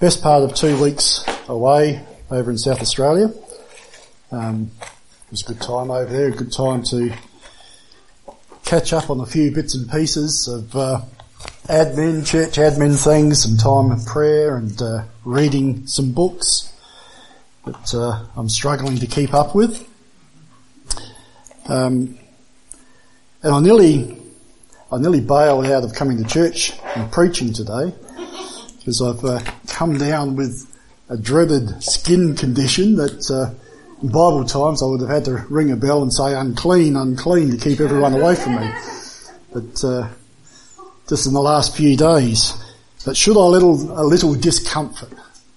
best part of two weeks away over in South Australia. Um, it was a good time over there, a good time to catch up on a few bits and pieces of uh, admin, church admin things, some time of prayer and uh, reading some books that uh, I'm struggling to keep up with. Um, and I nearly, I nearly bailed out of coming to church and preaching today because I've uh, come down with a dreaded skin condition that uh, in Bible times I would have had to ring a bell and say unclean, unclean to keep everyone away from me. But uh, just in the last few days, but should a little a little discomfort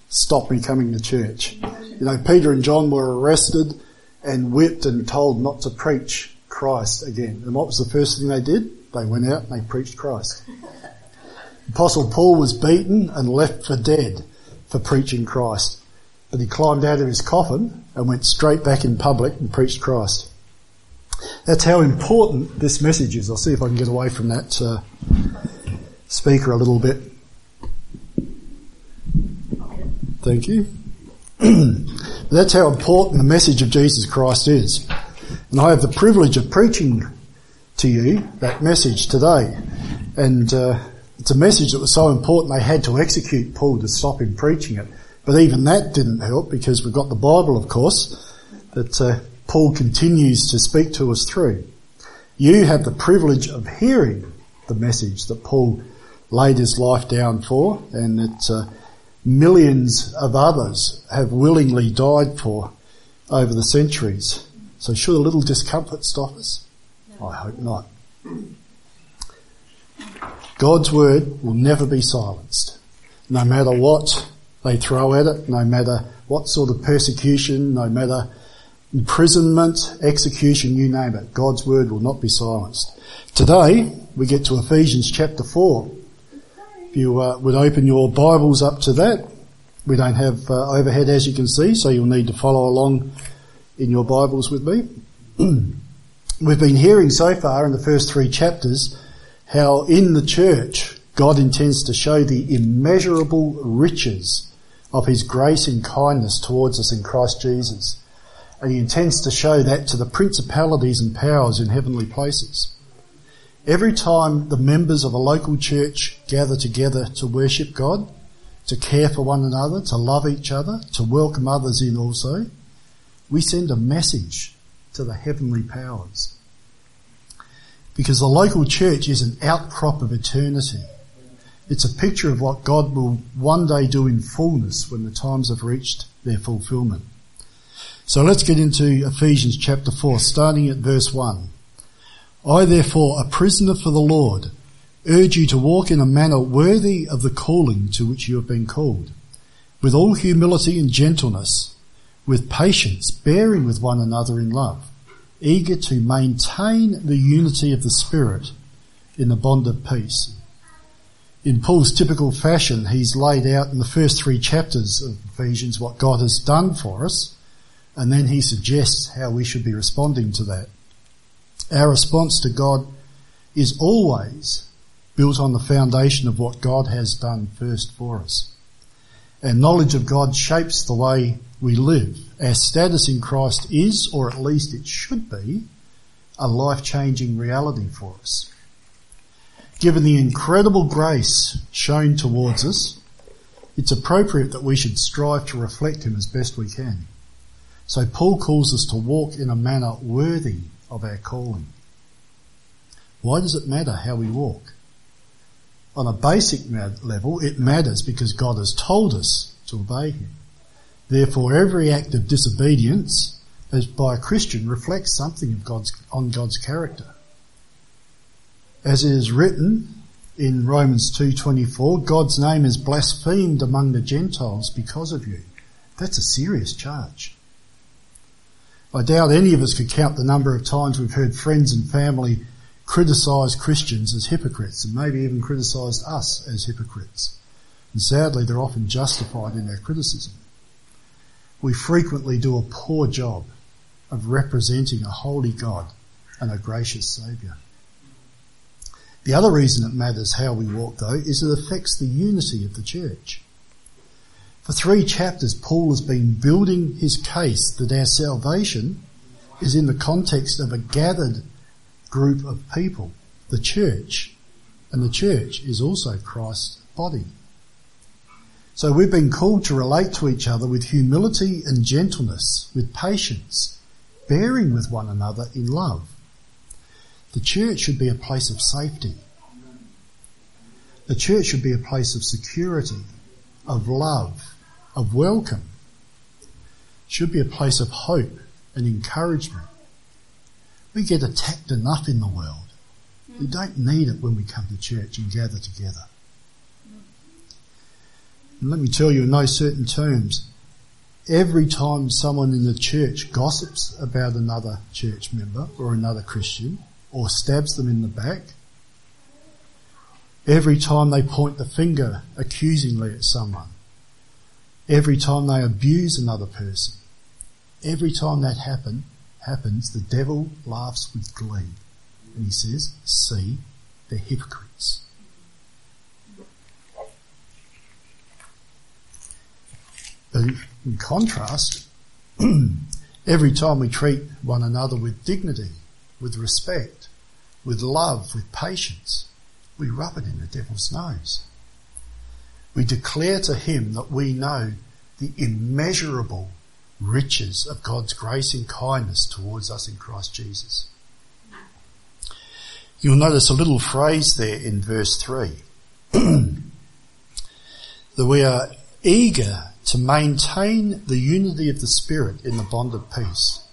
stop me coming to church? You know, Peter and John were arrested and whipped and told not to preach Christ again. And what was the first thing they did? They went out and they preached Christ. Apostle Paul was beaten and left for dead for preaching Christ. But he climbed out of his coffin and went straight back in public and preached Christ. That's how important this message is. I'll see if I can get away from that uh, speaker a little bit. Thank you. That's how important the message of Jesus Christ is. And I have the privilege of preaching to you that message today. And uh, it's a message that was so important they had to execute Paul to stop him preaching it. But even that didn't help because we've got the Bible, of course, that uh, Paul continues to speak to us through. You have the privilege of hearing the message that Paul laid his life down for and that uh, millions of others have willingly died for over the centuries. So should a little discomfort stop us? I hope not. God's word will never be silenced. No matter what they throw at it, no matter what sort of persecution, no matter imprisonment, execution, you name it, God's word will not be silenced. Today, we get to Ephesians chapter 4. If you uh, would open your Bibles up to that, we don't have uh, overhead as you can see, so you'll need to follow along in your Bibles with me. We've been hearing so far in the first three chapters how in the church God intends to show the immeasurable riches of His grace and kindness towards us in Christ Jesus. And He intends to show that to the principalities and powers in heavenly places. Every time the members of a local church gather together to worship God, to care for one another, to love each other, to welcome others in also, we send a message to the heavenly powers. Because the local church is an outcrop of eternity. It's a picture of what God will one day do in fullness when the times have reached their fulfillment. So let's get into Ephesians chapter 4, starting at verse 1. I therefore, a prisoner for the Lord, urge you to walk in a manner worthy of the calling to which you have been called, with all humility and gentleness, with patience, bearing with one another in love, eager to maintain the unity of the Spirit in the bond of peace. In Paul's typical fashion, he's laid out in the first three chapters of Ephesians what God has done for us, and then he suggests how we should be responding to that. Our response to God is always built on the foundation of what God has done first for us. And knowledge of God shapes the way we live. Our status in Christ is, or at least it should be, a life-changing reality for us. Given the incredible grace shown towards us, it's appropriate that we should strive to reflect Him as best we can. So Paul calls us to walk in a manner worthy of our calling. Why does it matter how we walk? On a basic level, it matters because God has told us to obey Him. Therefore, every act of disobedience as by a Christian reflects something of God's, on God's character. As it is written in Romans 2.24, God's name is blasphemed among the Gentiles because of you. That's a serious charge. I doubt any of us could count the number of times we've heard friends and family criticise Christians as hypocrites and maybe even criticised us as hypocrites. And sadly, they're often justified in their criticism. We frequently do a poor job of representing a holy God and a gracious Saviour. The other reason it matters how we walk though is it affects the unity of the church. For three chapters, Paul has been building his case that our salvation is in the context of a gathered group of people, the church, and the church is also Christ's body. So we've been called to relate to each other with humility and gentleness, with patience, bearing with one another in love. The church should be a place of safety. The church should be a place of security, of love, of welcome should be a place of hope and encouragement. We get attacked enough in the world. We don't need it when we come to church and gather together. And let me tell you in no certain terms, every time someone in the church gossips about another church member or another Christian or stabs them in the back, every time they point the finger accusingly at someone, every time they abuse another person. Every time that happen, happens, the devil laughs with glee. And he says, see, they're hypocrites. Uh, in contrast, every time we treat one another with dignity, with respect, with love, with patience, we rub it in the devil's nose. We declare to him that we know the immeasurable riches of God's grace and kindness towards us in Christ Jesus. You'll notice a little phrase there in verse 3 that we are eager to maintain the unity of the Spirit in the bond of peace.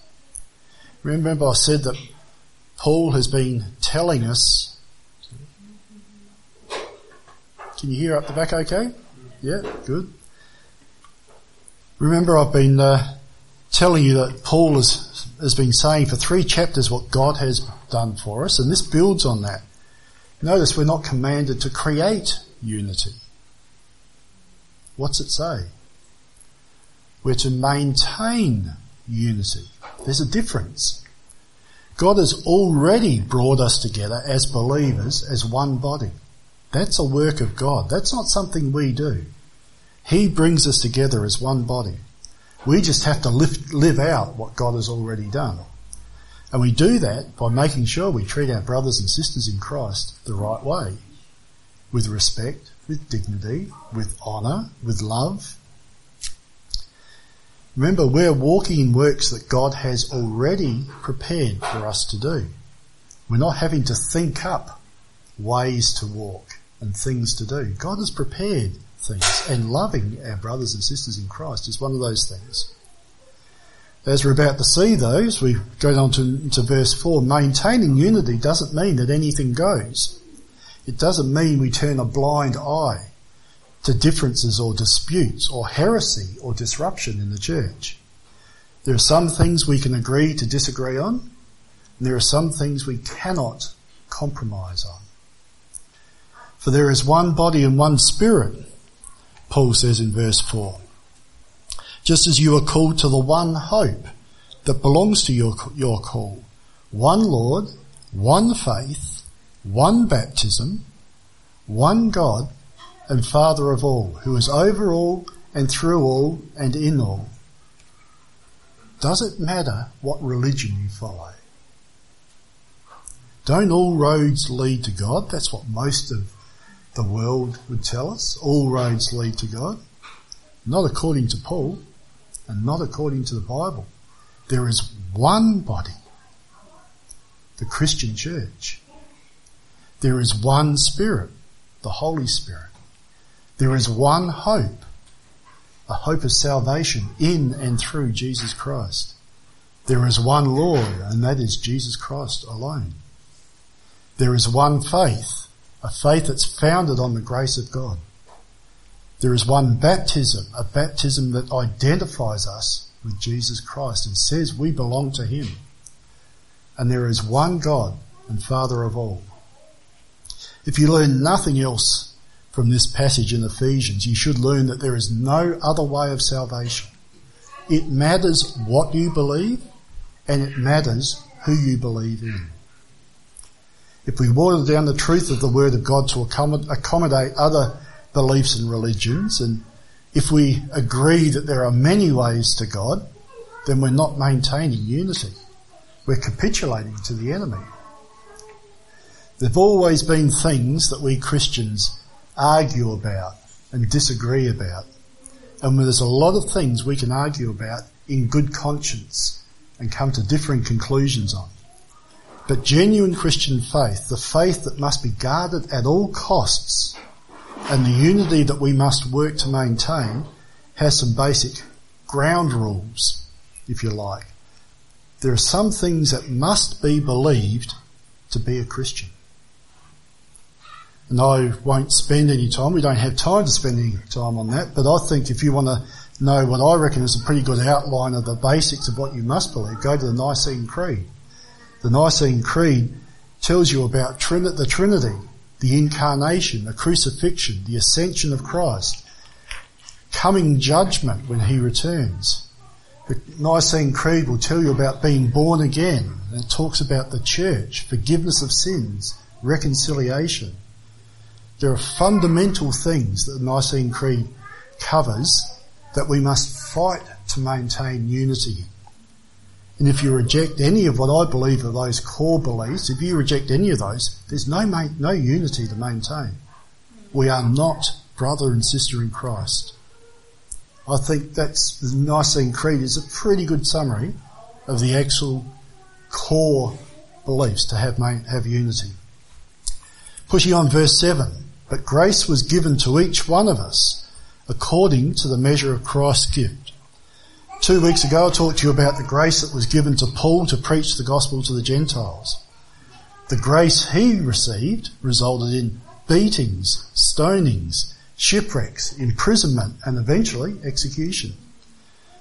Remember I said that Paul has been telling us can you hear up the back okay? Yeah, good. Remember I've been uh, telling you that Paul has, has been saying for three chapters what God has done for us, and this builds on that. Notice we're not commanded to create unity. What's it say? We're to maintain unity. There's a difference. God has already brought us together as believers as one body. That's a work of God. That's not something we do. He brings us together as one body. We just have to live, live out what God has already done. And we do that by making sure we treat our brothers and sisters in Christ the right way. With respect, with dignity, with honour, with love. Remember, we're walking in works that God has already prepared for us to do. We're not having to think up ways to walk and things to do. God has prepared things and loving our brothers and sisters in Christ is one of those things. As we're about to see as we go on to, to verse 4, maintaining unity doesn't mean that anything goes. It doesn't mean we turn a blind eye to differences or disputes or heresy or disruption in the church. There are some things we can agree to disagree on, and there are some things we cannot compromise on. For there is one body and one spirit, Paul says in verse 4. Just as you are called to the one hope that belongs to your, your call. One Lord, one faith, one baptism, one God and Father of all, who is over all and through all and in all. Does it matter what religion you follow? Don't all roads lead to God? That's what most of the world would tell us. All roads lead to God. Not according to Paul and not according to the Bible. There is one body, the Christian church. There is one Spirit, the Holy Spirit. There is one hope, a hope of salvation in and through Jesus Christ. There is one Lord, and that is Jesus Christ alone. There is one faith, a faith that's founded on the grace of God. There is one baptism, a baptism that identifies us with Jesus Christ and says we belong to Him. And there is one God and Father of all. If you learn nothing else from this passage in Ephesians, you should learn that there is no other way of salvation. It matters what you believe and it matters who you believe in. If we water down the truth of the Word of God to accommodate other beliefs and religions, and if we agree that there are many ways to God, then we're not maintaining unity. We're capitulating to the enemy. There have always been things that we Christians argue about and disagree about. And there's a lot of things we can argue about in good conscience and come to differing conclusions on. But genuine Christian faith, the faith that must be guarded at all costs, and the unity that we must work to maintain, has some basic ground rules, if you like. There are some things that must be believed to be a Christian. And I won't spend any time, we don't have time to spend any time on that, but I think if you want to know what I reckon is a pretty good outline of the basics of what you must believe, go to the Nicene Creed. The Nicene Creed tells you about the Trinity, the incarnation, the crucifixion, the ascension of Christ, coming judgment when he returns. The Nicene Creed will tell you about being born again. It talks about the church, forgiveness of sins, reconciliation. There are fundamental things that the Nicene Creed covers that we must fight to maintain unity and if you reject any of what I believe are those core beliefs, if you reject any of those, there's no, no unity to maintain. We are not brother and sister in Christ. I think that's the Nicene Creed is a pretty good summary of the actual core beliefs to have have unity. Pushing on verse 7. But grace was given to each one of us according to the measure of Christ's gift. Two weeks ago I talked to you about the grace that was given to Paul to preach the gospel to the Gentiles. The grace he received resulted in beatings, stonings, shipwrecks, imprisonment, and eventually execution.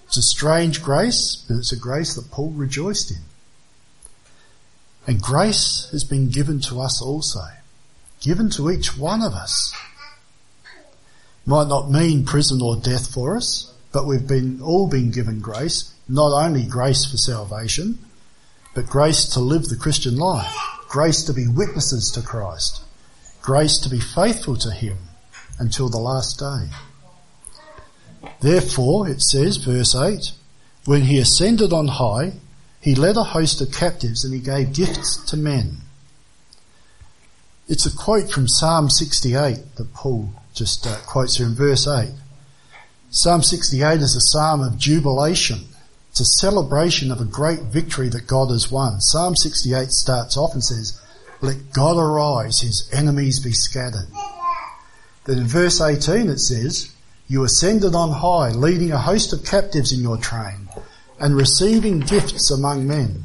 It's a strange grace, but it's a grace that Paul rejoiced in. And grace has been given to us also. Given to each one of us. Might not mean prison or death for us, but we've been all been given grace, not only grace for salvation, but grace to live the Christian life, grace to be witnesses to Christ, grace to be faithful to Him until the last day. Therefore, it says, verse 8, when he ascended on high, he led a host of captives and he gave gifts to men. It's a quote from Psalm 68 that Paul just uh, quotes here in verse 8. Psalm 68 is a psalm of jubilation. It's a celebration of a great victory that God has won. Psalm 68 starts off and says, let God arise, his enemies be scattered. Then in verse 18 it says, you ascended on high, leading a host of captives in your train and receiving gifts among men.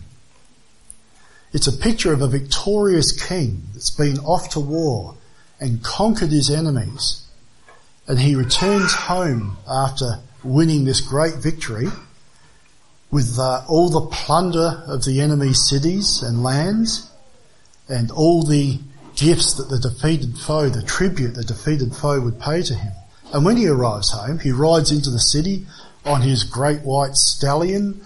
It's a picture of a victorious king that's been off to war and conquered his enemies and he returns home after winning this great victory with uh, all the plunder of the enemy cities and lands and all the gifts that the defeated foe, the tribute the defeated foe would pay to him. And when he arrives home, he rides into the city on his great white stallion,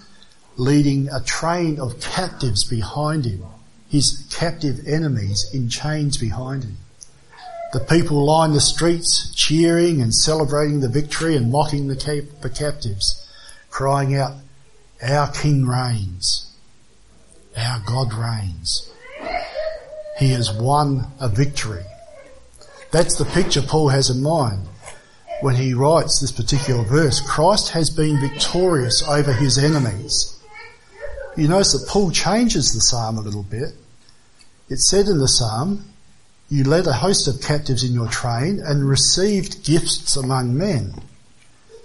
leading a train of captives behind him, his captive enemies in chains behind him. The people line the streets cheering and celebrating the victory and mocking the, cap- the captives, crying out, our King reigns. Our God reigns. He has won a victory. That's the picture Paul has in mind when he writes this particular verse. Christ has been victorious over his enemies. You notice that Paul changes the psalm a little bit. It said in the psalm, you led a host of captives in your train and received gifts among men.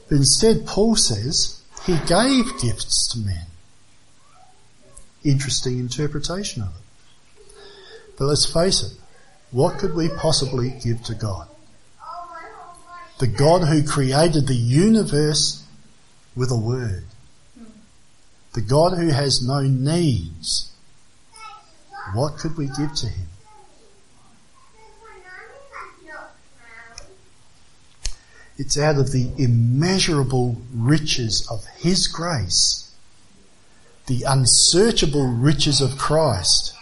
But instead, Paul says he gave gifts to men. Interesting interpretation of it. But let's face it, what could we possibly give to God? The God who created the universe with a word. The God who has no needs. What could we give to him? It's out of the immeasurable riches of His grace, the unsearchable riches of Christ,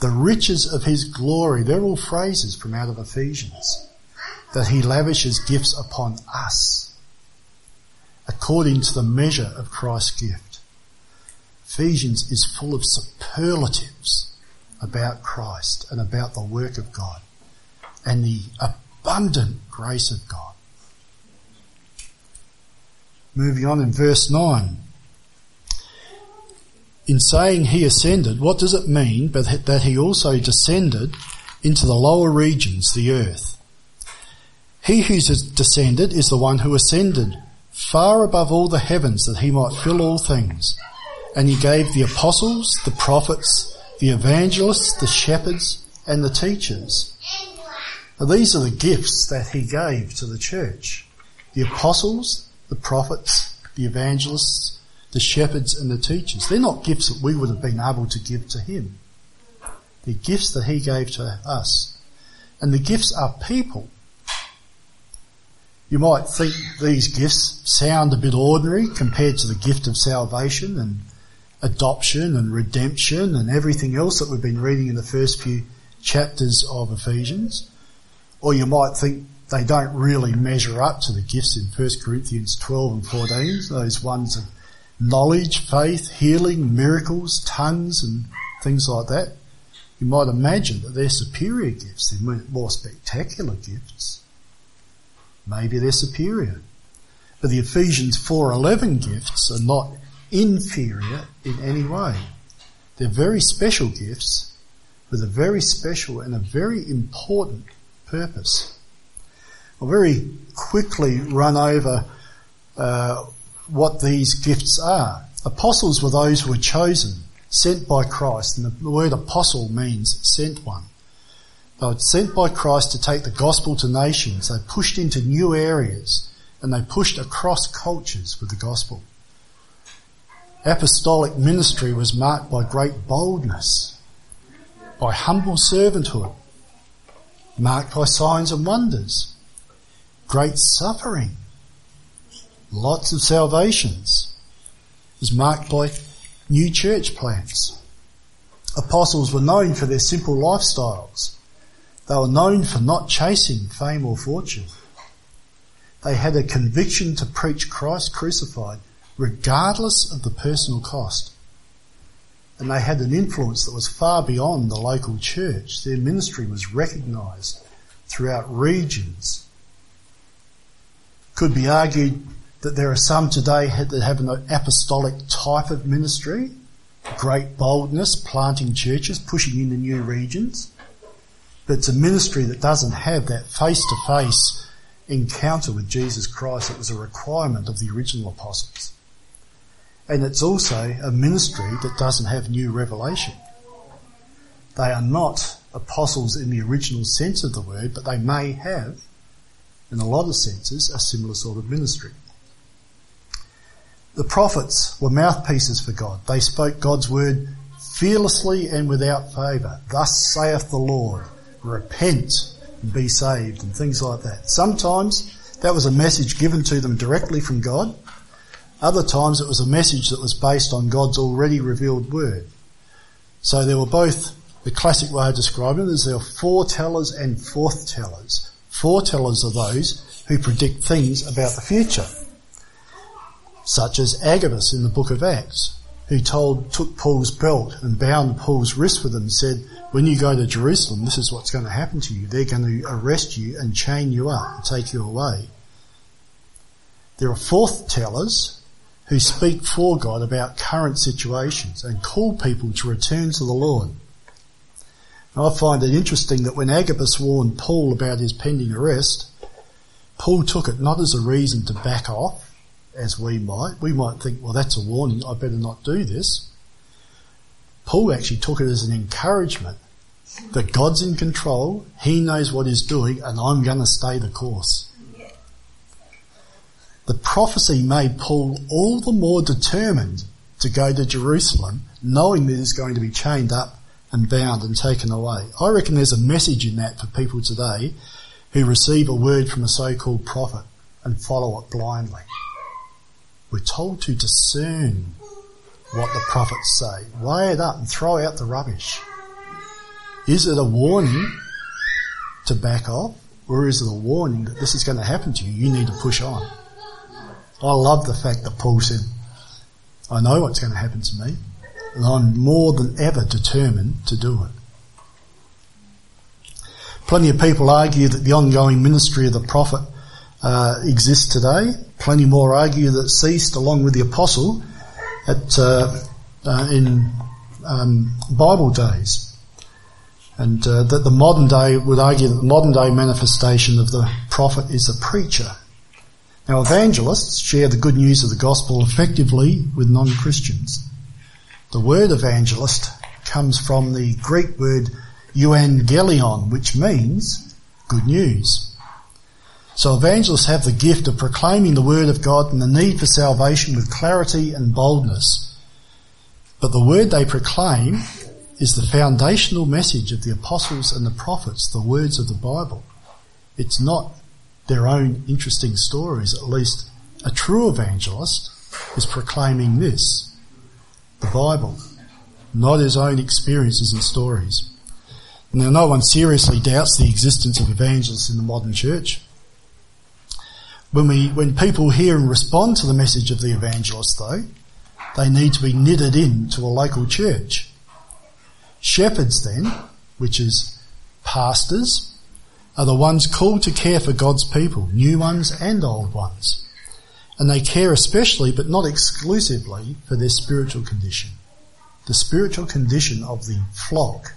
the riches of His glory. They're all phrases from out of Ephesians. That He lavishes gifts upon us according to the measure of Christ's gift. Ephesians is full of superlatives about Christ and about the work of God and the abundant grace of God. Moving on in verse 9. In saying he ascended, what does it mean but that he also descended into the lower regions, the earth? He who descended is the one who ascended far above all the heavens that he might fill all things. And he gave the apostles, the prophets, the evangelists, the shepherds, and the teachers. Now these are the gifts that he gave to the church. The apostles, the prophets, the evangelists, the shepherds and the teachers. They're not gifts that we would have been able to give to him. They're gifts that he gave to us. And the gifts are people. You might think these gifts sound a bit ordinary compared to the gift of salvation and adoption and redemption and everything else that we've been reading in the first few chapters of Ephesians. Or you might think they don't really measure up to the gifts in 1 Corinthians 12 and 14, those ones of knowledge, faith, healing, miracles, tongues and things like that. You might imagine that they're superior gifts, they're more spectacular gifts. Maybe they're superior. But the Ephesians 4.11 gifts are not inferior in any way. They're very special gifts with a very special and a very important purpose. I'll very quickly run over uh, what these gifts are. Apostles were those who were chosen, sent by Christ, and the word apostle means sent one. They were sent by Christ to take the gospel to nations. They pushed into new areas and they pushed across cultures with the gospel. Apostolic ministry was marked by great boldness, by humble servanthood, marked by signs and wonders, great suffering, lots of salvations, Was marked by new church plants. Apostles were known for their simple lifestyles. They were known for not chasing fame or fortune. They had a conviction to preach Christ crucified regardless of the personal cost. And they had an influence that was far beyond the local church. Their ministry was recognised throughout regions could be argued that there are some today that have an apostolic type of ministry, great boldness, planting churches, pushing into new regions. But it's a ministry that doesn't have that face to face encounter with Jesus Christ that was a requirement of the original apostles. And it's also a ministry that doesn't have new revelation. They are not apostles in the original sense of the word, but they may have in a lot of senses, a similar sort of ministry. The prophets were mouthpieces for God. They spoke God's word fearlessly and without favour. Thus saith the Lord, repent and be saved and things like that. Sometimes that was a message given to them directly from God. Other times it was a message that was based on God's already revealed word. So there were both, the classic way of describing it is there are foretellers and forthtellers. Foretellers are those who predict things about the future, such as Agabus in the book of Acts, who told, took Paul's belt and bound Paul's wrist with him and said, when you go to Jerusalem, this is what's going to happen to you. They're going to arrest you and chain you up and take you away. There are forthtellers who speak for God about current situations and call people to return to the Lord. I find it interesting that when Agabus warned Paul about his pending arrest, Paul took it not as a reason to back off, as we might. We might think, well, that's a warning, I better not do this. Paul actually took it as an encouragement that God's in control, He knows what He's doing, and I'm going to stay the course. The prophecy made Paul all the more determined to go to Jerusalem, knowing that he's going to be chained up and bound and taken away. I reckon there's a message in that for people today who receive a word from a so-called prophet and follow it blindly. We're told to discern what the prophets say, weigh it up and throw out the rubbish. Is it a warning to back off or is it a warning that this is going to happen to you? You need to push on. I love the fact that Paul said, I know what's going to happen to me and I'm more than ever determined to do it. Plenty of people argue that the ongoing ministry of the prophet uh, exists today. Plenty more argue that ceased along with the apostle at uh, uh, in um, Bible days, and uh, that the modern day would argue that the modern day manifestation of the prophet is the preacher. Now, evangelists share the good news of the gospel effectively with non-Christians. The word evangelist comes from the Greek word euangelion, which means good news. So evangelists have the gift of proclaiming the word of God and the need for salvation with clarity and boldness. But the word they proclaim is the foundational message of the apostles and the prophets, the words of the Bible. It's not their own interesting stories, at least a true evangelist is proclaiming this, the Bible, not his own experiences and stories. Now, no one seriously doubts the existence of evangelists in the modern church. When we, when people hear and respond to the message of the evangelist though, they need to be knitted in to a local church. Shepherds then, which is pastors, are the ones called to care for God's people, new ones and old ones. And they care especially, but not exclusively, for their spiritual condition. The spiritual condition of the flock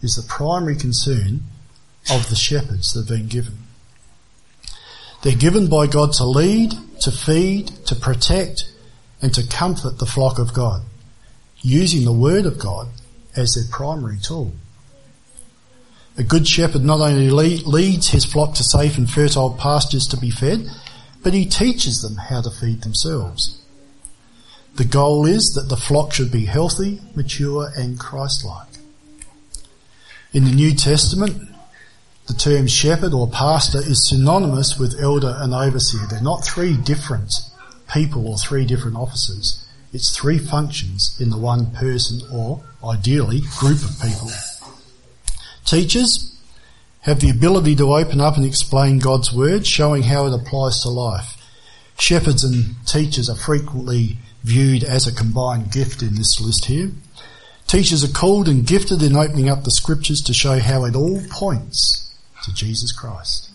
is the primary concern of the shepherds that have been given. They're given by God to lead, to feed, to protect, and to comfort the flock of God, using the Word of God as their primary tool. A good shepherd not only leads his flock to safe and fertile pastures to be fed, but he teaches them how to feed themselves. The goal is that the flock should be healthy, mature, and Christ-like. In the New Testament, the term shepherd or pastor is synonymous with elder and overseer. They're not three different people or three different offices. It's three functions in the one person or ideally group of people. Teachers have the ability to open up and explain God's word, showing how it applies to life. Shepherds and teachers are frequently viewed as a combined gift in this list here. Teachers are called and gifted in opening up the scriptures to show how it all points to Jesus Christ.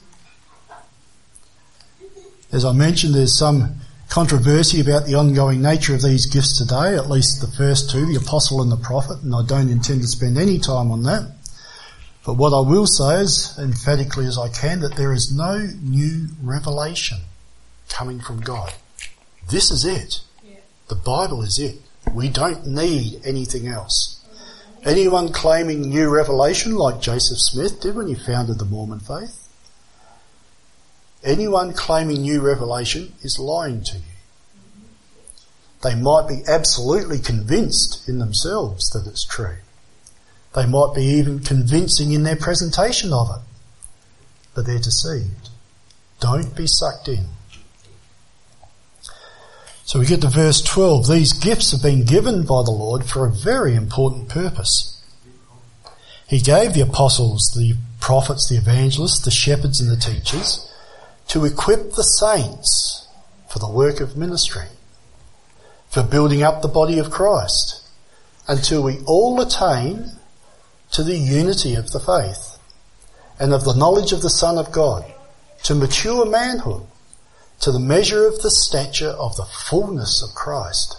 As I mentioned, there's some controversy about the ongoing nature of these gifts today, at least the first two, the apostle and the prophet, and I don't intend to spend any time on that. But what I will say as emphatically as I can that there is no new revelation coming from God. This is it. The Bible is it. We don't need anything else. Anyone claiming new revelation like Joseph Smith did when he founded the Mormon faith, anyone claiming new revelation is lying to you. They might be absolutely convinced in themselves that it's true. They might be even convincing in their presentation of it, but they're deceived. Don't be sucked in. So we get to verse 12. These gifts have been given by the Lord for a very important purpose. He gave the apostles, the prophets, the evangelists, the shepherds and the teachers to equip the saints for the work of ministry, for building up the body of Christ until we all attain to the unity of the faith and of the knowledge of the Son of God to mature manhood to the measure of the stature of the fullness of Christ,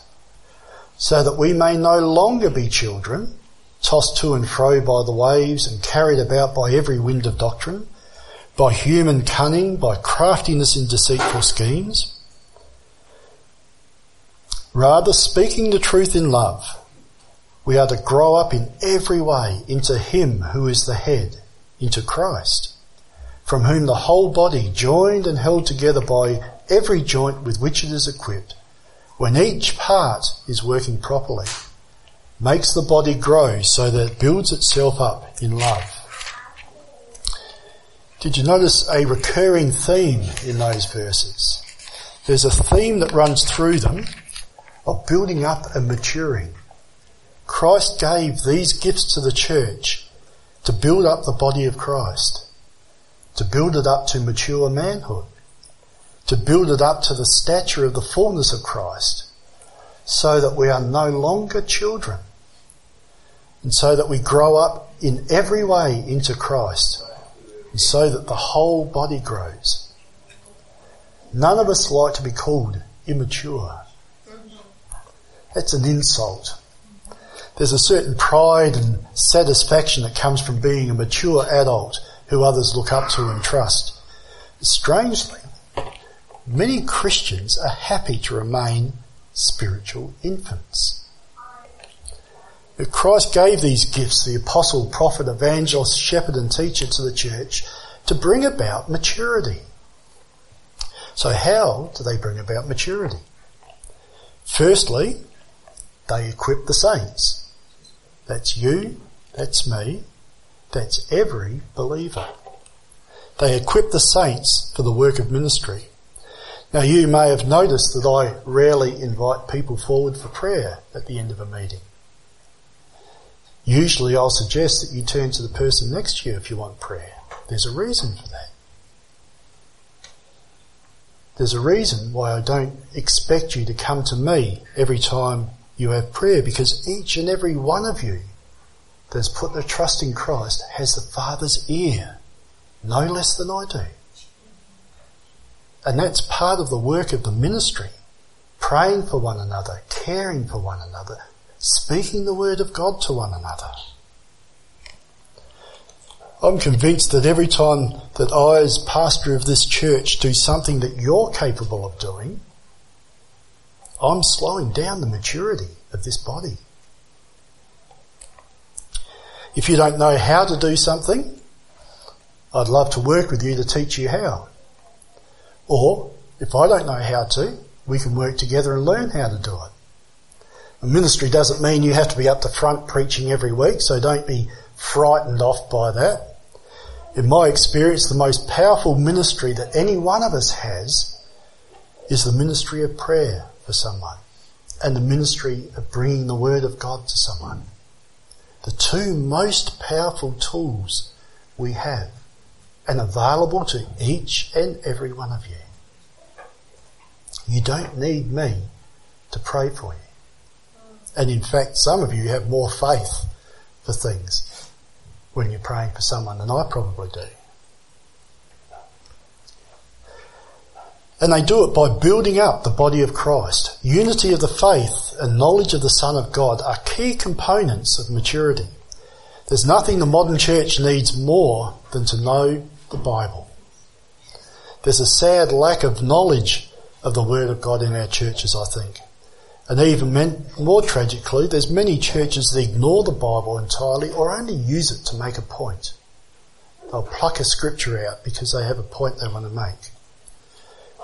so that we may no longer be children, tossed to and fro by the waves and carried about by every wind of doctrine, by human cunning, by craftiness in deceitful schemes. Rather, speaking the truth in love, we are to grow up in every way into Him who is the head, into Christ from whom the whole body, joined and held together by every joint with which it is equipped, when each part is working properly, makes the body grow so that it builds itself up in love. Did you notice a recurring theme in those verses? There's a theme that runs through them of building up and maturing. Christ gave these gifts to the church to build up the body of Christ, to build it up to mature manhood, to build it up to the stature of the fullness of Christ, so that we are no longer children, and so that we grow up in every way into Christ, and so that the whole body grows. None of us like to be called immature. That's an insult. There's a certain pride and satisfaction that comes from being a mature adult who others look up to and trust. Strangely, many Christians are happy to remain spiritual infants. But Christ gave these gifts, the apostle, prophet, evangelist, shepherd and teacher to the church to bring about maturity. So how do they bring about maturity? Firstly, they equip the saints. That's you, that's me, that's every believer. They equip the saints for the work of ministry. Now you may have noticed that I rarely invite people forward for prayer at the end of a meeting. Usually I'll suggest that you turn to the person next to you if you want prayer. There's a reason for that. There's a reason why I don't expect you to come to me every time you have prayer because each and every one of you that's put their trust in Christ has the Father's ear, no less than I do. And that's part of the work of the ministry. Praying for one another, caring for one another, speaking the word of God to one another. I'm convinced that every time that I, as pastor of this church, do something that you're capable of doing, I'm slowing down the maturity of this body. If you don't know how to do something, I'd love to work with you to teach you how. Or, if I don't know how to, we can work together and learn how to do it. Ministry doesn't mean you have to be up the front preaching every week, so don't be frightened off by that. In my experience, the most powerful ministry that any one of us has is the ministry of prayer for someone and the ministry of bringing the word of God to someone. The two most powerful tools we have and available to each and every one of you. You don't need me to pray for you. And in fact, some of you have more faith for things when you're praying for someone than I probably do. And they do it by building up the body of Christ. Unity of the faith and knowledge of the Son of God are key components of maturity. There's nothing the modern church needs more than to know the Bible. There's a sad lack of knowledge of the Word of God in our churches, I think. And even more tragically, there's many churches that ignore the Bible entirely or only use it to make a point. They'll pluck a scripture out because they have a point they want to make.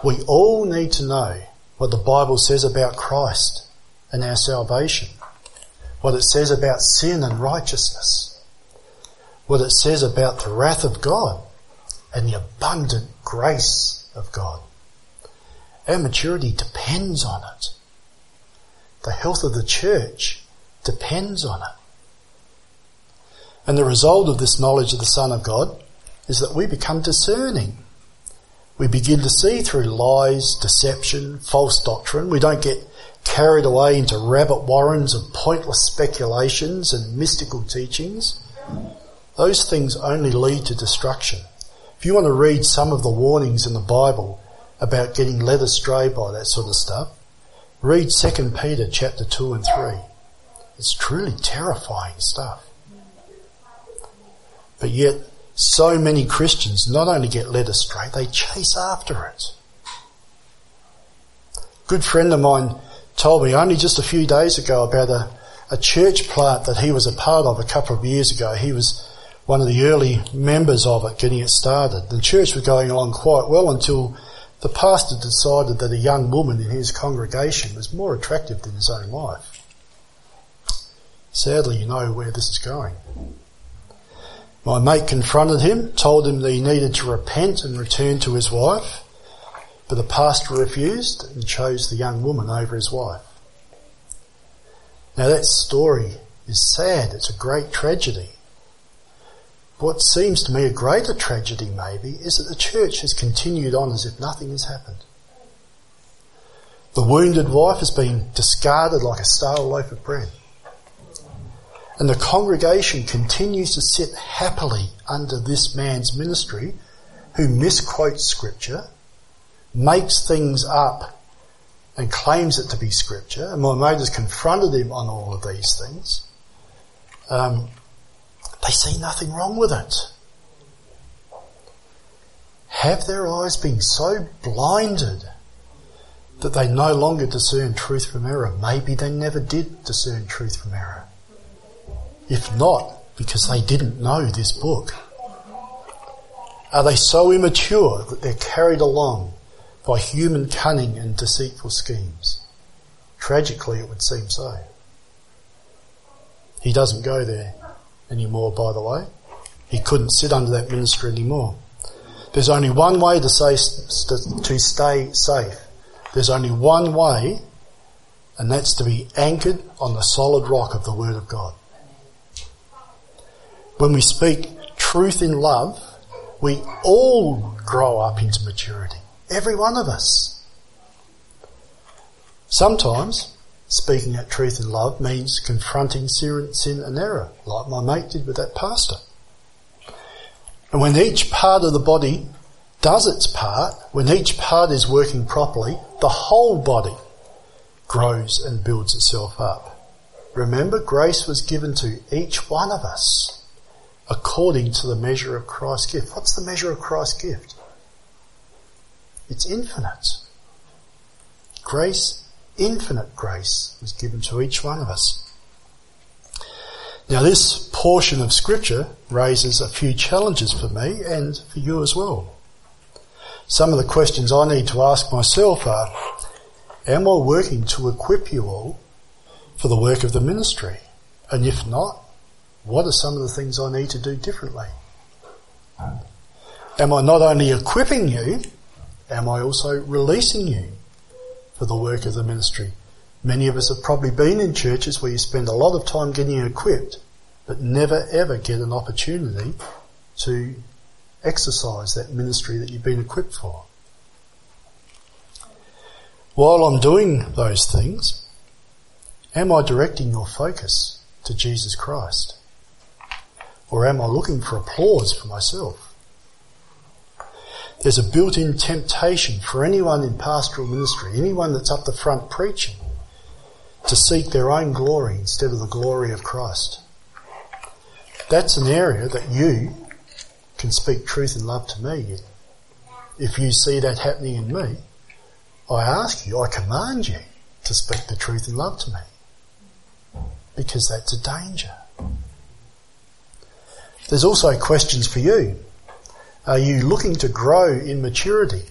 We all need to know what the Bible says about Christ and our salvation, what it says about sin and righteousness, what it says about the wrath of God and the abundant grace of God. Our maturity depends on it. The health of the church depends on it. And the result of this knowledge of the Son of God is that we become discerning we begin to see through lies, deception, false doctrine. We don't get carried away into rabbit warrens of pointless speculations and mystical teachings. Those things only lead to destruction. If you want to read some of the warnings in the Bible about getting led astray by that sort of stuff, read 2 Peter chapter 2 and 3. It's truly terrifying stuff. But yet, so many Christians not only get led astray, they chase after it. A good friend of mine told me only just a few days ago about a, a church plant that he was a part of a couple of years ago. He was one of the early members of it, getting it started. The church was going along quite well until the pastor decided that a young woman in his congregation was more attractive than his own wife. Sadly, you know where this is going. My mate confronted him, told him that he needed to repent and return to his wife, but the pastor refused and chose the young woman over his wife. Now that story is sad. It's a great tragedy. What seems to me a greater tragedy maybe is that the church has continued on as if nothing has happened. The wounded wife has been discarded like a stale loaf of bread. And the congregation continues to sit happily under this man's ministry who misquotes scripture, makes things up and claims it to be scripture. And has confronted him on all of these things. Um, they see nothing wrong with it. Have their eyes been so blinded that they no longer discern truth from error? Maybe they never did discern truth from error. If not, because they didn't know this book. Are they so immature that they're carried along by human cunning and deceitful schemes? Tragically, it would seem so. He doesn't go there anymore, by the way. He couldn't sit under that ministry anymore. There's only one way to, say, to stay safe. There's only one way, and that's to be anchored on the solid rock of the Word of God. When we speak truth in love, we all grow up into maturity. Every one of us. Sometimes speaking out truth in love means confronting sin and error, like my mate did with that pastor. And when each part of the body does its part, when each part is working properly, the whole body grows and builds itself up. Remember, grace was given to each one of us according to the measure of Christ's gift. What's the measure of Christ's gift? It's infinite. Grace, infinite grace, was given to each one of us. Now, this portion of Scripture raises a few challenges for me and for you as well. Some of the questions I need to ask myself are Am I working to equip you all for the work of the ministry? And if not, what are some of the things I need to do differently? Am I not only equipping you, am I also releasing you for the work of the ministry? Many of us have probably been in churches where you spend a lot of time getting equipped, but never ever get an opportunity to exercise that ministry that you've been equipped for. While I'm doing those things, am I directing your focus to Jesus Christ? Or am I looking for applause for myself? There's a built-in temptation for anyone in pastoral ministry, anyone that's up the front preaching, to seek their own glory instead of the glory of Christ. That's an area that you can speak truth and love to me in. If you see that happening in me, I ask you, I command you to speak the truth and love to me. Because that's a danger. There's also questions for you. Are you looking to grow in maturity,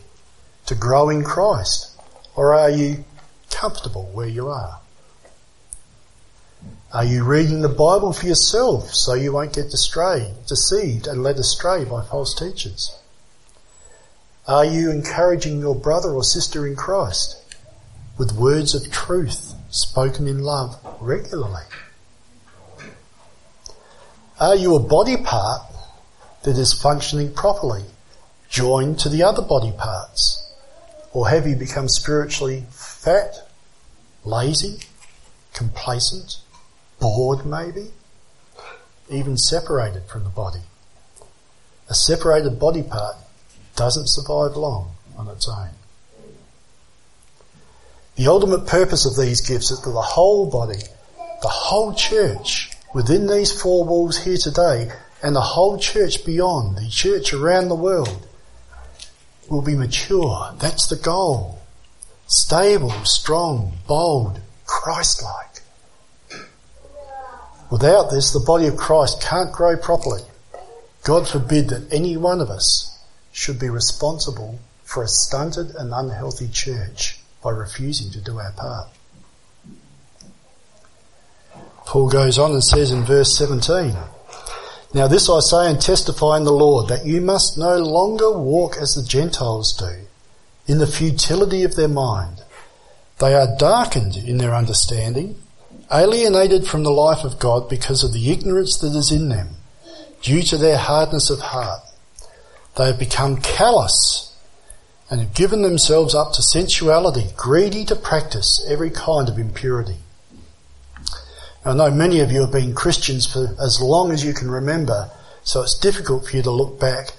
to grow in Christ, or are you comfortable where you are? Are you reading the Bible for yourself so you won't get astray, deceived and led astray by false teachers? Are you encouraging your brother or sister in Christ with words of truth spoken in love regularly? Are you a body part that is functioning properly, joined to the other body parts? Or have you become spiritually fat, lazy, complacent, bored maybe, even separated from the body? A separated body part doesn't survive long on its own. The ultimate purpose of these gifts is that the whole body, the whole church, within these four walls here today and the whole church beyond, the church around the world, will be mature. That's the goal. Stable, strong, bold, Christ-like. Without this, the body of Christ can't grow properly God forbid that any one of us should be responsible for a stunted and unhealthy church by refusing to do our part. Paul goes on and says in verse 17, Now this I say and testify in the Lord, that you must no longer walk as the Gentiles do, in the futility of their mind. They are darkened in their understanding, alienated from the life of God because of the ignorance that is in them, due to their hardness of heart. They have become callous and have given themselves up to sensuality, greedy to practice every kind of impurity. I know many of you have been Christians for as long as you can remember, so it's difficult for you to look back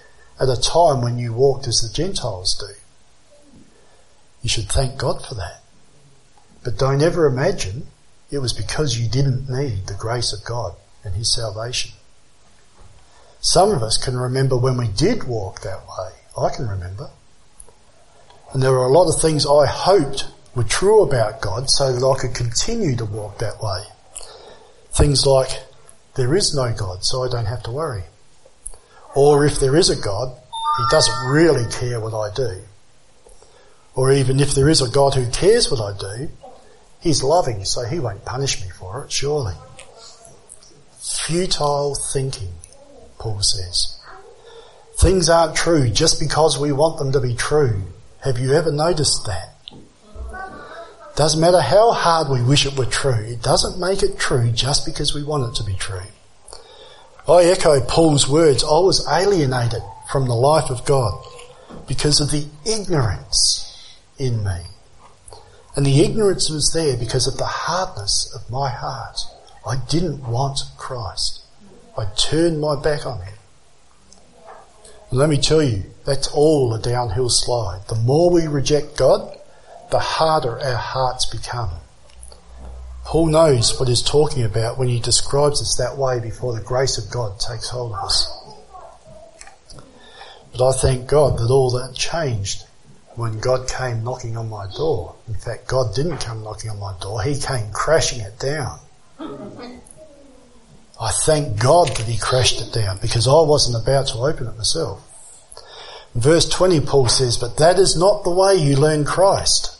at a time when you walked as the Gentiles do. You should thank God for that. But don't ever imagine it was because you didn't need the grace of God and His salvation. Some of us can remember when we did walk that way. I can remember. And there were a lot of things I hoped were true about God so that I could continue to walk that way. Things like, there is no God, so I don't have to worry. Or if there is a God, He doesn't really care what I do. Or even if there is a God who cares what I do, He's loving, so He won't punish me for it, surely. Futile thinking, Paul says. Things aren't true just because we want them to be true. Have you ever noticed that? Doesn't matter how hard we wish it were true, it doesn't make it true just because we want it to be true. I echo Paul's words, I was alienated from the life of God because of the ignorance in me. And the ignorance was there because of the hardness of my heart. I didn't want Christ. I turned my back on him. And let me tell you, that's all a downhill slide. The more we reject God, the harder our hearts become. Paul knows what he's talking about when he describes us that way before the grace of God takes hold of us. But I thank God that all that changed when God came knocking on my door. In fact, God didn't come knocking on my door, He came crashing it down. I thank God that He crashed it down because I wasn't about to open it myself. verse 20, Paul says, But that is not the way you learn Christ,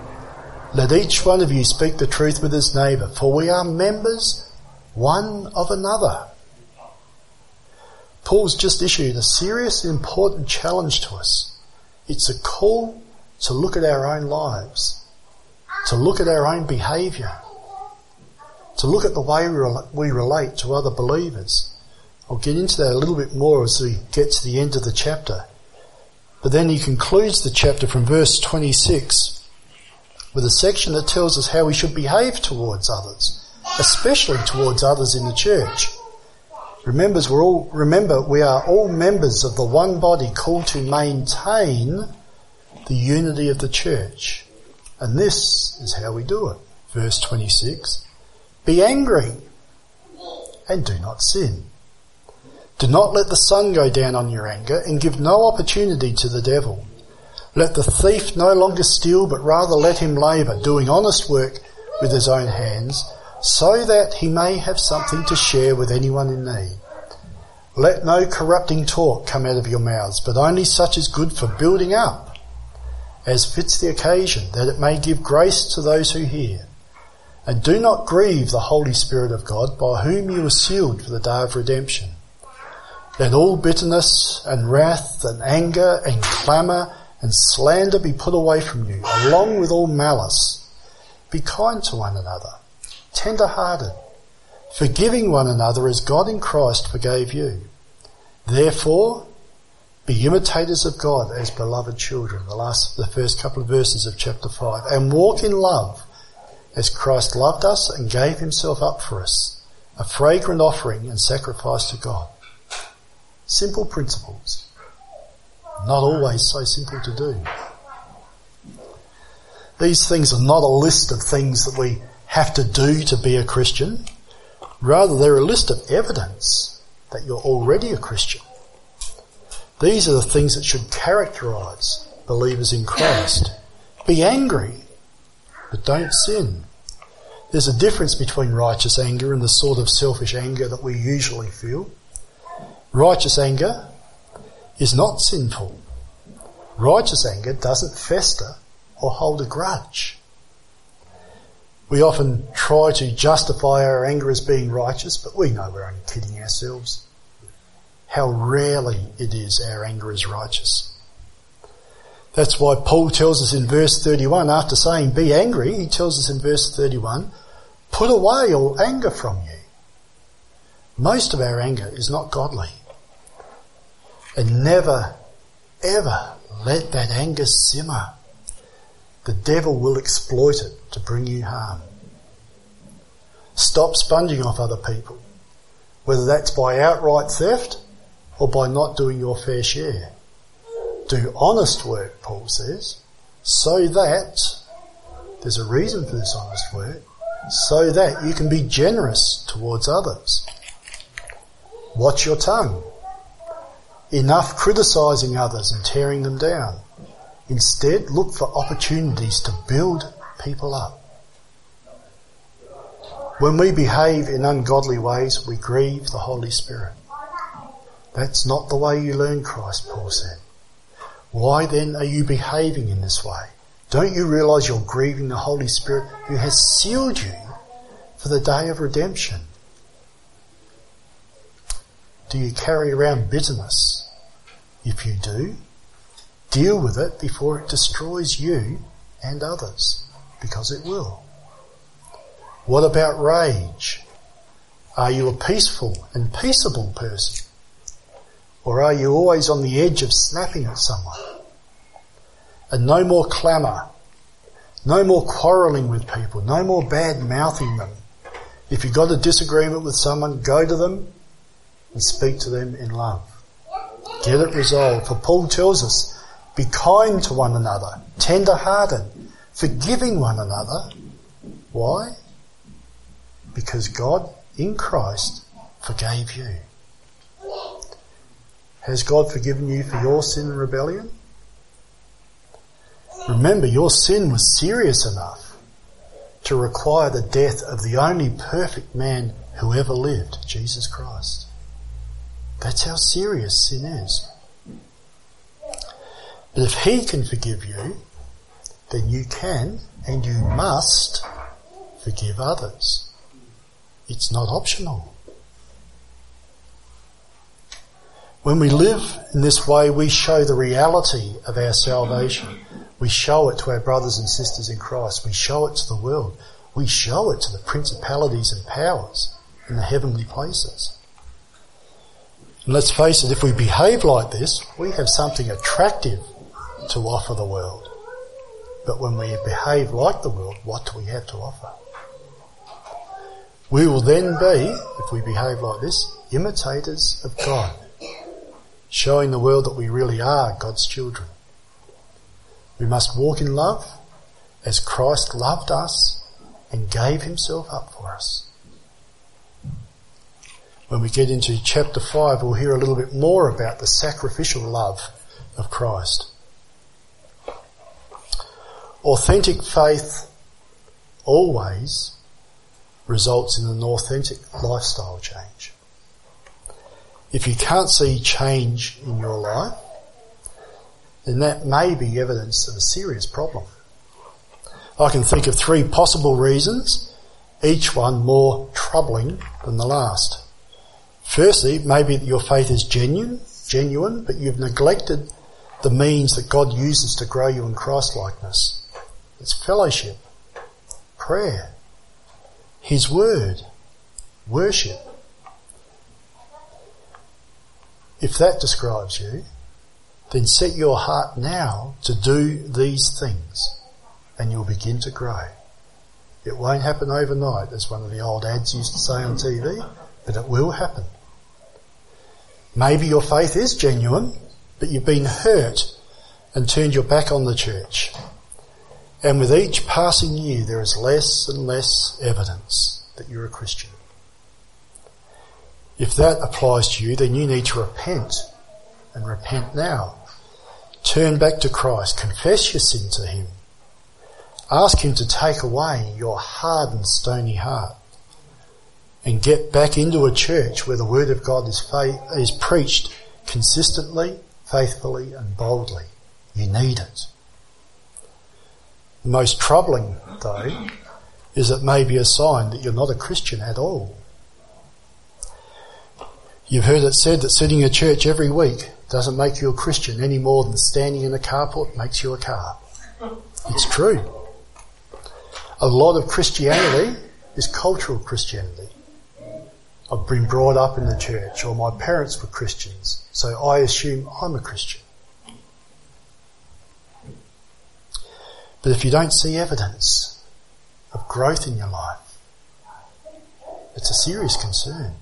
let each one of you speak the truth with his neighbour, for we are members one of another. Paul's just issued a serious and important challenge to us. It's a call to look at our own lives to look at our own behaviour, to look at the way we relate to other believers. I'll get into that a little bit more as we get to the end of the chapter. But then he concludes the chapter from verse 26 with a section that tells us how we should behave towards others, especially towards others in the church. Remembers we're all, remember, we are all members of the one body called to maintain the unity of the church. And this is how we do it. Verse 26. Be angry and do not sin. Do not let the sun go down on your anger and give no opportunity to the devil. Let the thief no longer steal, but rather let him labour, doing honest work with his own hands, so that he may have something to share with anyone in need. Let no corrupting talk come out of your mouths, but only such as good for building up as fits the occasion, that it may give grace to those who hear. And do not grieve the Holy Spirit of God, by whom you were sealed for the day of redemption. Let all bitterness and wrath and anger and clamour and slander be put away from you, along with all malice. Be kind to one another, tender hearted, forgiving one another as God in Christ forgave you. Therefore, be imitators of God as beloved children, the last, the first couple of verses of chapter 5, and walk in love as Christ loved us and gave himself up for us, a fragrant offering and sacrifice to God. Simple principles. Not always so simple to do. These things are not a list of things that we have to do to be a Christian. Rather, they're a list of evidence that you're already a Christian. These are the things that should characterize believers in Christ. Be angry, but don't sin. There's a difference between righteous anger and the sort of selfish anger that we usually feel. Righteous anger is not sinful. Righteous anger doesn't fester or hold a grudge. We often try to justify our anger as being righteous, but we know we're only kidding ourselves. How rarely it is our anger is righteous. That's why Paul tells us in verse 31, after saying be angry, he tells us in verse 31, put away all anger from you. Most of our anger is not godly. And never, ever let that anger simmer. The devil will exploit it to bring you harm. Stop sponging off other people, whether that's by outright theft or by not doing your fair share. Do honest work, Paul says, so that, there's a reason for this honest work, so that you can be generous towards others. Watch your tongue. Enough criticising others and tearing them down. Instead, look for opportunities to build people up. When we behave in ungodly ways, we grieve the Holy Spirit. That's not the way you learn Christ, Paul said. Why then are you behaving in this way? Don't you realize you're grieving the Holy Spirit who has sealed you for the day of redemption? Do you carry around bitterness? If you do, Deal with it before it destroys you and others, because it will. What about rage? Are you a peaceful and peaceable person? Or are you always on the edge of snapping at someone? And no more clamour. No more quarrelling with people. No more bad mouthing them. If you've got a disagreement with someone, go to them and speak to them in love. Get it resolved. For Paul tells us be kind to one another, tender hearted, forgiving one another. Why? Because God in Christ forgave you. Has God forgiven you for your sin and rebellion? Remember, your sin was serious enough to require the death of the only perfect man who ever lived, Jesus Christ. That's how serious sin is. But if He can forgive you, then you can and you must forgive others. It's not optional. When we live in this way, we show the reality of our salvation. We show it to our brothers and sisters in Christ. We show it to the world. We show it to the principalities and powers in the heavenly places. And let's face it, if we behave like this, we have something attractive to offer the world. But when we behave like the world, what do we have to offer? We will then be, if we behave like this, imitators of God, showing the world that we really are God's children. We must walk in love as Christ loved us and gave himself up for us. When we get into chapter 5, we'll hear a little bit more about the sacrificial love of Christ. Authentic faith always results in an authentic lifestyle change. If you can't see change in your life, then that may be evidence of a serious problem. I can think of three possible reasons, each one more troubling than the last. Firstly, maybe your faith is genuine, genuine, but you've neglected the means that God uses to grow you in Christ likeness. It's fellowship, prayer, His Word, worship. If that describes you, then set your heart now to do these things and you'll begin to grow. It won't happen overnight, as one of the old ads used to say on TV, but it will happen. Maybe your faith is genuine, but you've been hurt and turned your back on the church. And with each passing year, there is less and less evidence that you're a Christian. If that applies to you, then you need to repent and repent now. Turn back to Christ. Confess your sin to Him. Ask Him to take away your hardened, stony heart and get back into a church where the Word of God is, faith, is preached consistently, faithfully and boldly. You need it. The most troubling, though, is it may be a sign that you're not a Christian at all. You've heard it said that sitting in a church every week doesn't make you a Christian any more than standing in a carport makes you a car. It's true. A lot of Christianity is cultural Christianity. I've been brought up in the church or my parents were Christians, so I assume I'm a Christian. But if you don't see evidence of growth in your life, it's a serious concern.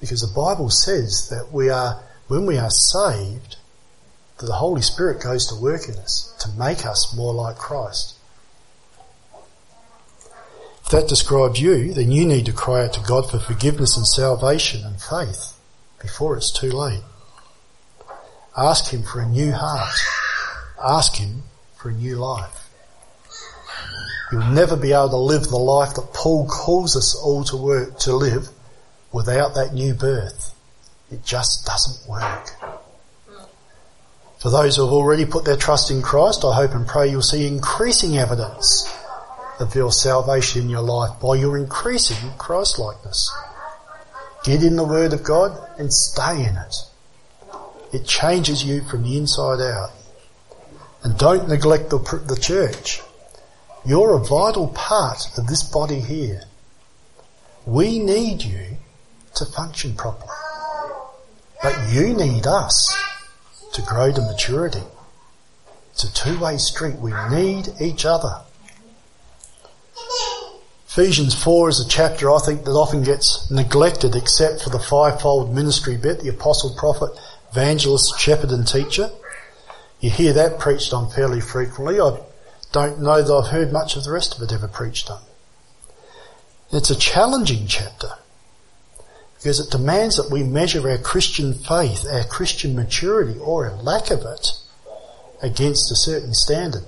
Because the Bible says that we are, when we are saved, that the Holy Spirit goes to work in us to make us more like Christ. If that describes you, then you need to cry out to God for forgiveness and salvation and faith before it's too late. Ask Him for a new heart. Ask Him for a new life. You'll never be able to live the life that Paul calls us all to work, to live without that new birth. It just doesn't work. For those who have already put their trust in Christ, I hope and pray you'll see increasing evidence of your salvation in your life by your increasing Christ-likeness. Get in the Word of God and stay in it. It changes you from the inside out. And don't neglect the, the church. You're a vital part of this body here. We need you to function properly. But you need us to grow to maturity. It's a two-way street. We need each other. Ephesians 4 is a chapter I think that often gets neglected except for the fivefold ministry bit, the apostle, prophet, evangelist, shepherd and teacher. You hear that preached on fairly frequently. I don't know that I've heard much of the rest of it ever preached on. It's a challenging chapter because it demands that we measure our Christian faith, our Christian maturity, or a lack of it, against a certain standard.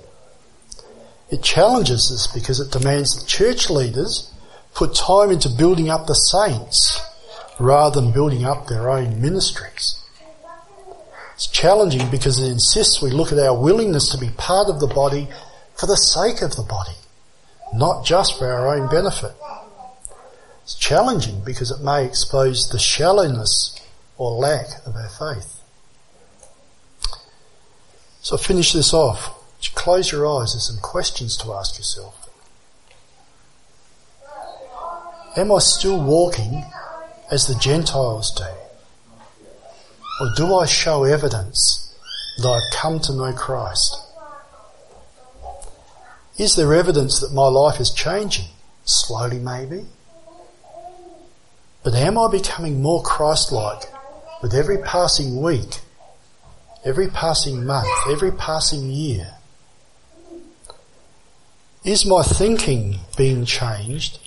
It challenges us because it demands that church leaders put time into building up the saints rather than building up their own ministries. It's challenging because it insists we look at our willingness to be part of the body for the sake of the body, not just for our own benefit. It's challenging because it may expose the shallowness or lack of our faith. So finish this off. Close your eyes. There's some questions to ask yourself. Am I still walking as the Gentiles do? Or do I show evidence that I've come to know Christ? Is there evidence that my life is changing? Slowly maybe. But am I becoming more Christ-like with every passing week, every passing month, every passing year? Is my thinking being changed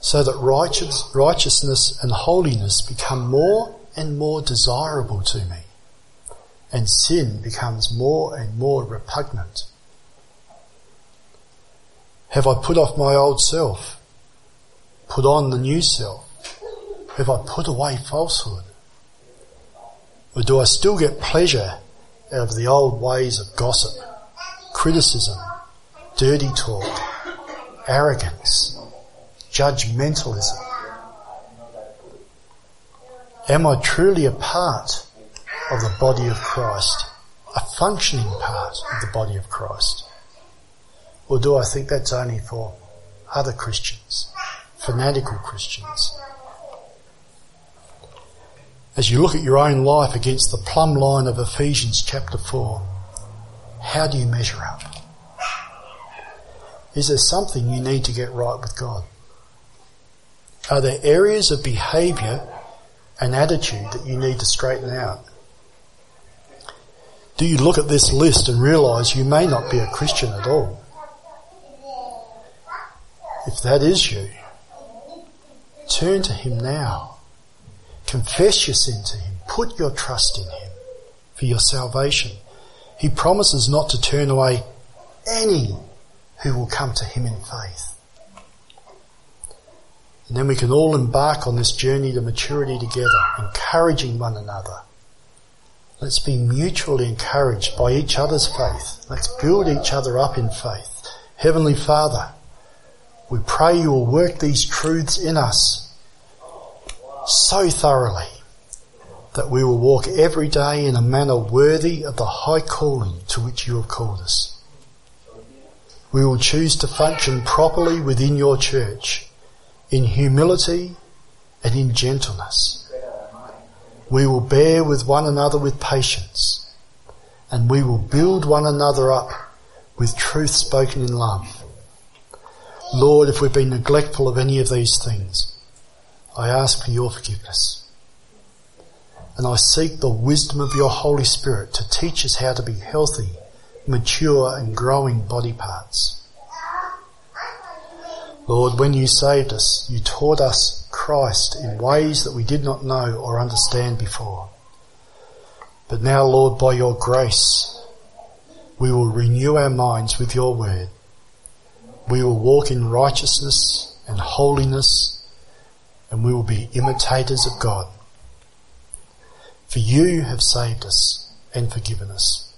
so that righteous, righteousness and holiness become more and more desirable to me, and sin becomes more and more repugnant. Have I put off my old self? Put on the new self? Have I put away falsehood? Or do I still get pleasure out of the old ways of gossip, criticism, dirty talk, arrogance, judgmentalism? Am I truly a part of the body of Christ? A functioning part of the body of Christ? Or do I think that's only for other Christians, fanatical Christians? As you look at your own life against the plumb line of Ephesians chapter 4, how do you measure up? Is there something you need to get right with God? Are there areas of behaviour and attitude that you need to straighten out. Do you look at this list and realize you may not be a Christian at all? If that is you, turn to Him now. Confess your sin to Him. Put your trust in Him for your salvation. He promises not to turn away any who will come to Him in faith. And then we can all embark on this journey to maturity together, encouraging one another. Let's be mutually encouraged by each other's faith. Let's build each other up in faith. Heavenly Father, we pray you will work these truths in us so thoroughly that we will walk every day in a manner worthy of the high calling to which you have called us. We will choose to function properly within your church in humility and in gentleness. We will bear with one another with patience and we will build one another up with truth spoken in love. Lord, if we've been neglectful of any of these things, I ask for your forgiveness. And I seek the wisdom of your Holy Spirit to teach us how to be healthy, mature and growing body parts. Lord, when you saved us, you taught us Christ in ways that we did not know or understand before. But now, Lord, by your grace, we will renew our minds with your word. We will walk in righteousness and holiness and we will be imitators of God. For you have saved us and forgiven us.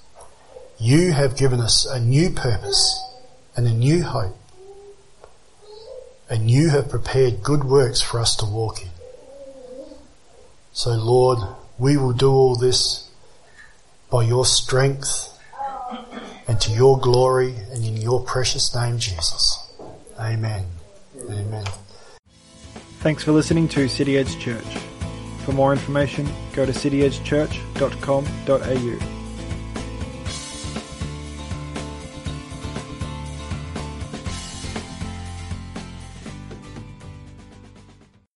You have given us a new purpose and a new hope and you have prepared good works for us to walk in. So Lord, we will do all this by your strength and to your glory and in your precious name, Jesus. Amen. Amen. Thanks for listening to City Edge Church. For more information, go to cityedgechurch.com.au.